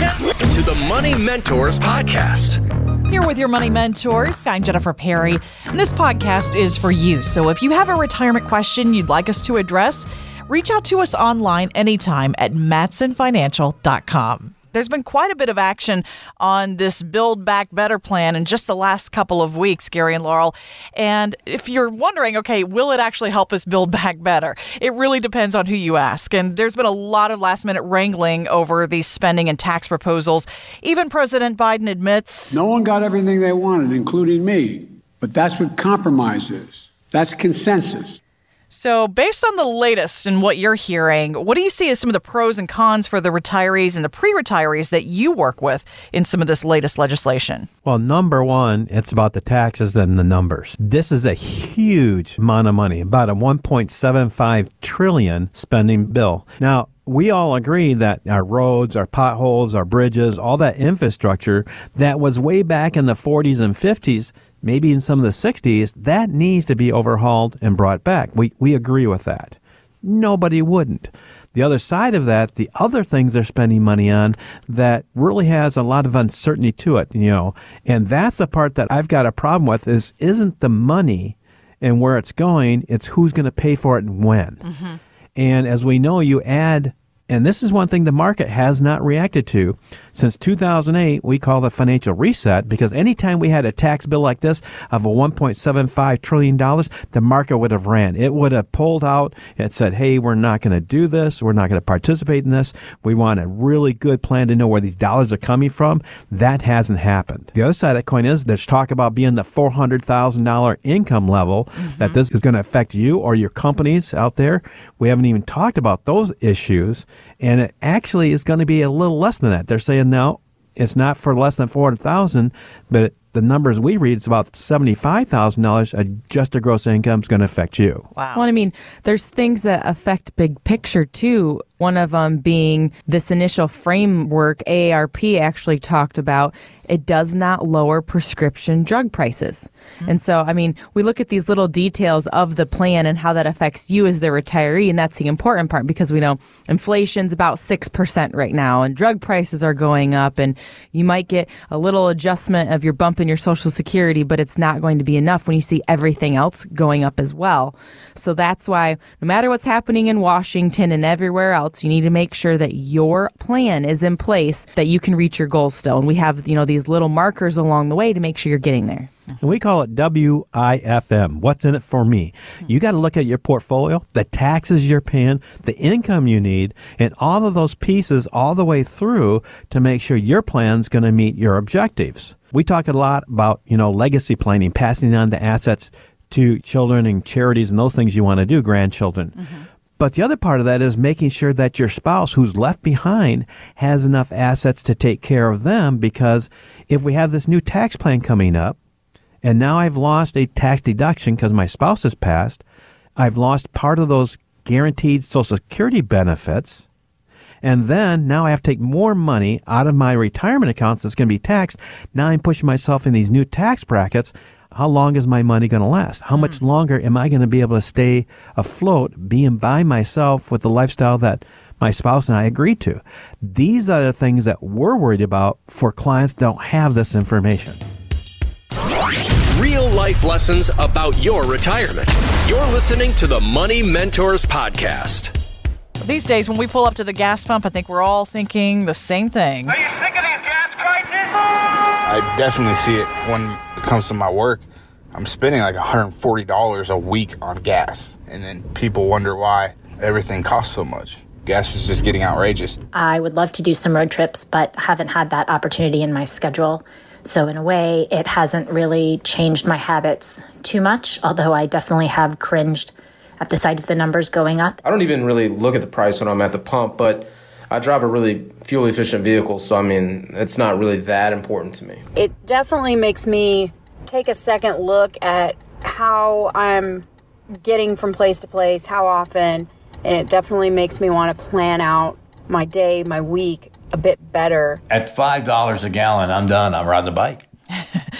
To the Money Mentors Podcast. Here with your money mentors, I'm Jennifer Perry, and this podcast is for you. So if you have a retirement question you'd like us to address, reach out to us online anytime at mattsonfinancial.com. There's been quite a bit of action on this Build Back Better plan in just the last couple of weeks, Gary and Laurel. And if you're wondering, okay, will it actually help us build back better? It really depends on who you ask. And there's been a lot of last minute wrangling over these spending and tax proposals. Even President Biden admits no one got everything they wanted, including me. But that's what compromise is. That's consensus. So, based on the latest and what you're hearing, what do you see as some of the pros and cons for the retirees and the pre retirees that you work with in some of this latest legislation? Well, number one, it's about the taxes and the numbers. This is a huge amount of money, about a 1.75 trillion spending bill. Now, we all agree that our roads, our potholes, our bridges, all that infrastructure that was way back in the 40s and 50s maybe in some of the 60s, that needs to be overhauled and brought back. We, we agree with that. Nobody wouldn't. The other side of that, the other things they're spending money on that really has a lot of uncertainty to it, you know, and that's the part that I've got a problem with is isn't the money and where it's going, it's who's going to pay for it and when. Mm-hmm. And as we know, you add and this is one thing the market has not reacted to. Since 2008, we call the financial reset because anytime we had a tax bill like this of a $1.75 trillion, the market would have ran. It would have pulled out and said, hey, we're not going to do this. We're not going to participate in this. We want a really good plan to know where these dollars are coming from. That hasn't happened. The other side of that coin is there's talk about being the $400,000 income level mm-hmm. that this is going to affect you or your companies out there. We haven't even talked about those issues. And it actually is going to be a little less than that. They're saying, no, it's not for less than 400000 but the numbers we read, it's about $75,000 adjusted gross income is going to affect you. Wow. Well, I mean, there's things that affect big picture too. One of them being this initial framework AARP actually talked about it does not lower prescription drug prices. Mm-hmm. And so, I mean, we look at these little details of the plan and how that affects you as the retiree. And that's the important part because we know inflation's about 6% right now and drug prices are going up and you might get a little adjustment of your bump in your social security, but it's not going to be enough when you see everything else going up as well. So that's why no matter what's happening in Washington and everywhere else, you need to make sure that your plan is in place that you can reach your goals still. And we have, you know, these little markers along the way to make sure you're getting there. And we call it WIFM. What's in it for me? You got to look at your portfolio, the taxes you're paying, the income you need, and all of those pieces all the way through to make sure your plan's going to meet your objectives. We talk a lot about, you know, legacy planning, passing on the assets to children and charities and those things you want to do, grandchildren. Mm-hmm. But the other part of that is making sure that your spouse who's left behind has enough assets to take care of them because if we have this new tax plan coming up and now I've lost a tax deduction because my spouse has passed, I've lost part of those guaranteed social security benefits. And then now I have to take more money out of my retirement accounts that's going to be taxed. Now I'm pushing myself in these new tax brackets how long is my money going to last? How much hmm. longer am I going to be able to stay afloat being by myself with the lifestyle that my spouse and I agreed to? These are the things that we're worried about for clients that don't have this information. Real life lessons about your retirement. You're listening to the Money Mentors Podcast. These days, when we pull up to the gas pump, I think we're all thinking the same thing. Are you sick of these gas prices? I definitely see it when it comes to my work. I'm spending like $140 a week on gas. And then people wonder why everything costs so much. Gas is just getting outrageous. I would love to do some road trips, but haven't had that opportunity in my schedule. So, in a way, it hasn't really changed my habits too much, although I definitely have cringed at the sight of the numbers going up. I don't even really look at the price when I'm at the pump, but I drive a really fuel efficient vehicle, so I mean, it's not really that important to me. It definitely makes me take a second look at how I'm getting from place to place, how often, and it definitely makes me want to plan out my day, my week a bit better. At $5 a gallon, I'm done. I'm riding the bike.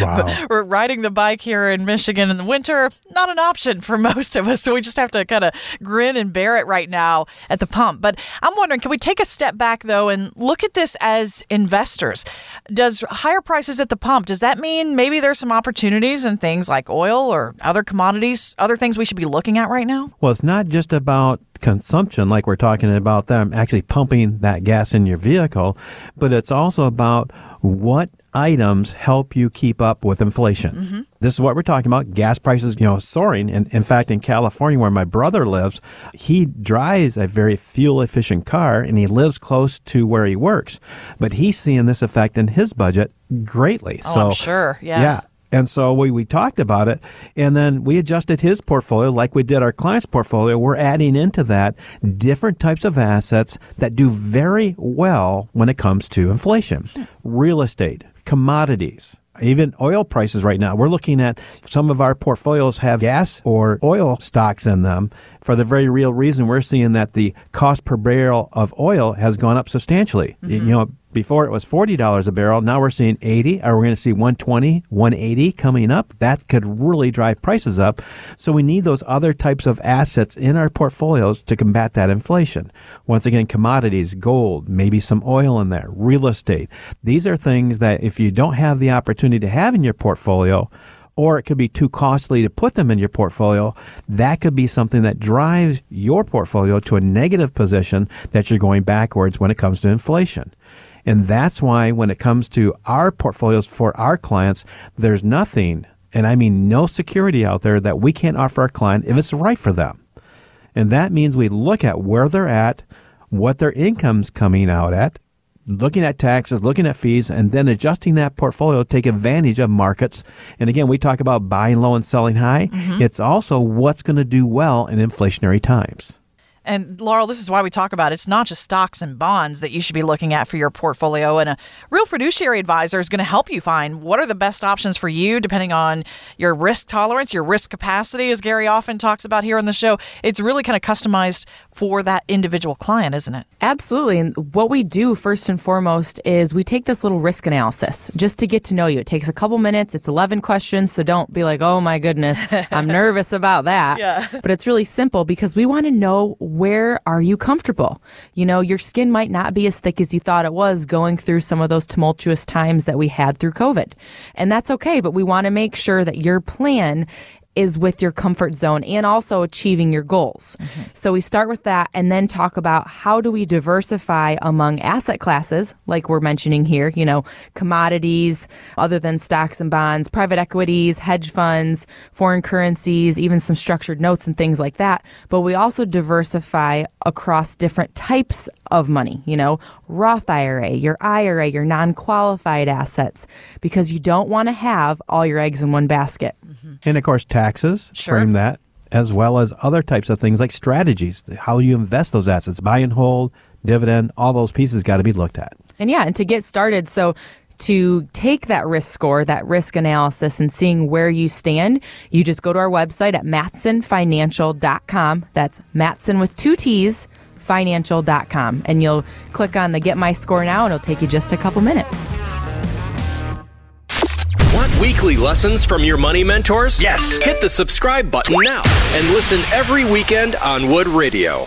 Wow. We're riding the bike here in Michigan in the winter, not an option for most of us. So we just have to kind of grin and bear it right now at the pump. But I'm wondering, can we take a step back though and look at this as investors? Does higher prices at the pump, does that mean maybe there's some opportunities in things like oil or other commodities, other things we should be looking at right now? Well, it's not just about consumption, like we're talking about them actually pumping that gas in your vehicle, but it's also about what items help you keep up with inflation. Mm-hmm. This is what we're talking about. Gas prices, you know, soaring. And in fact, in California, where my brother lives, he drives a very fuel efficient car and he lives close to where he works. But he's seeing this effect in his budget greatly. Oh, so I'm sure. Yeah. Yeah. And so we, we talked about it and then we adjusted his portfolio like we did our client's portfolio. We're adding into that different types of assets that do very well when it comes to inflation. Hmm. Real estate, commodities, even oil prices right now. We're looking at some of our portfolios have gas or oil stocks in them for the very real reason we're seeing that the cost per barrel of oil has gone up substantially. Mm-hmm. You know, before it was $40 a barrel, now we're seeing 80. Are we going to see 120, 180 coming up? That could really drive prices up. So we need those other types of assets in our portfolios to combat that inflation. Once again, commodities, gold, maybe some oil in there, real estate. These are things that if you don't have the opportunity to have in your portfolio, or it could be too costly to put them in your portfolio. That could be something that drives your portfolio to a negative position that you're going backwards when it comes to inflation. And that's why when it comes to our portfolios for our clients, there's nothing, and I mean no security out there that we can't offer our client if it's right for them. And that means we look at where they're at, what their income's coming out at, looking at taxes, looking at fees, and then adjusting that portfolio to take advantage of markets. And again, we talk about buying low and selling high. Mm-hmm. It's also what's going to do well in inflationary times. And Laurel, this is why we talk about it's not just stocks and bonds that you should be looking at for your portfolio. And a real fiduciary advisor is going to help you find what are the best options for you, depending on your risk tolerance, your risk capacity, as Gary often talks about here on the show. It's really kind of customized for that individual client, isn't it? Absolutely. And what we do first and foremost is we take this little risk analysis just to get to know you. It takes a couple minutes. It's 11 questions. So don't be like, oh my goodness, I'm nervous about that. Yeah. But it's really simple because we want to know where are you comfortable? You know, your skin might not be as thick as you thought it was going through some of those tumultuous times that we had through COVID. And that's okay. But we want to make sure that your plan is with your comfort zone and also achieving your goals. Mm-hmm. So we start with that and then talk about how do we diversify among asset classes, like we're mentioning here, you know, commodities, other than stocks and bonds, private equities, hedge funds, foreign currencies, even some structured notes and things like that. But we also diversify across different types of money, you know, Roth IRA, your IRA, your non qualified assets, because you don't want to have all your eggs in one basket. Mm-hmm. And of course, taxes Sure. frame that, as well as other types of things like strategies, how you invest those assets, buy and hold, dividend, all those pieces got to be looked at. And yeah, and to get started, so to take that risk score, that risk analysis, and seeing where you stand, you just go to our website at mattsonfinancial.com. That's Mattson with two T's, financial.com. And you'll click on the Get My Score Now, and it'll take you just a couple minutes. Want weekly lessons from your money mentors? Yes. Hit the subscribe button now and listen every weekend on Wood Radio.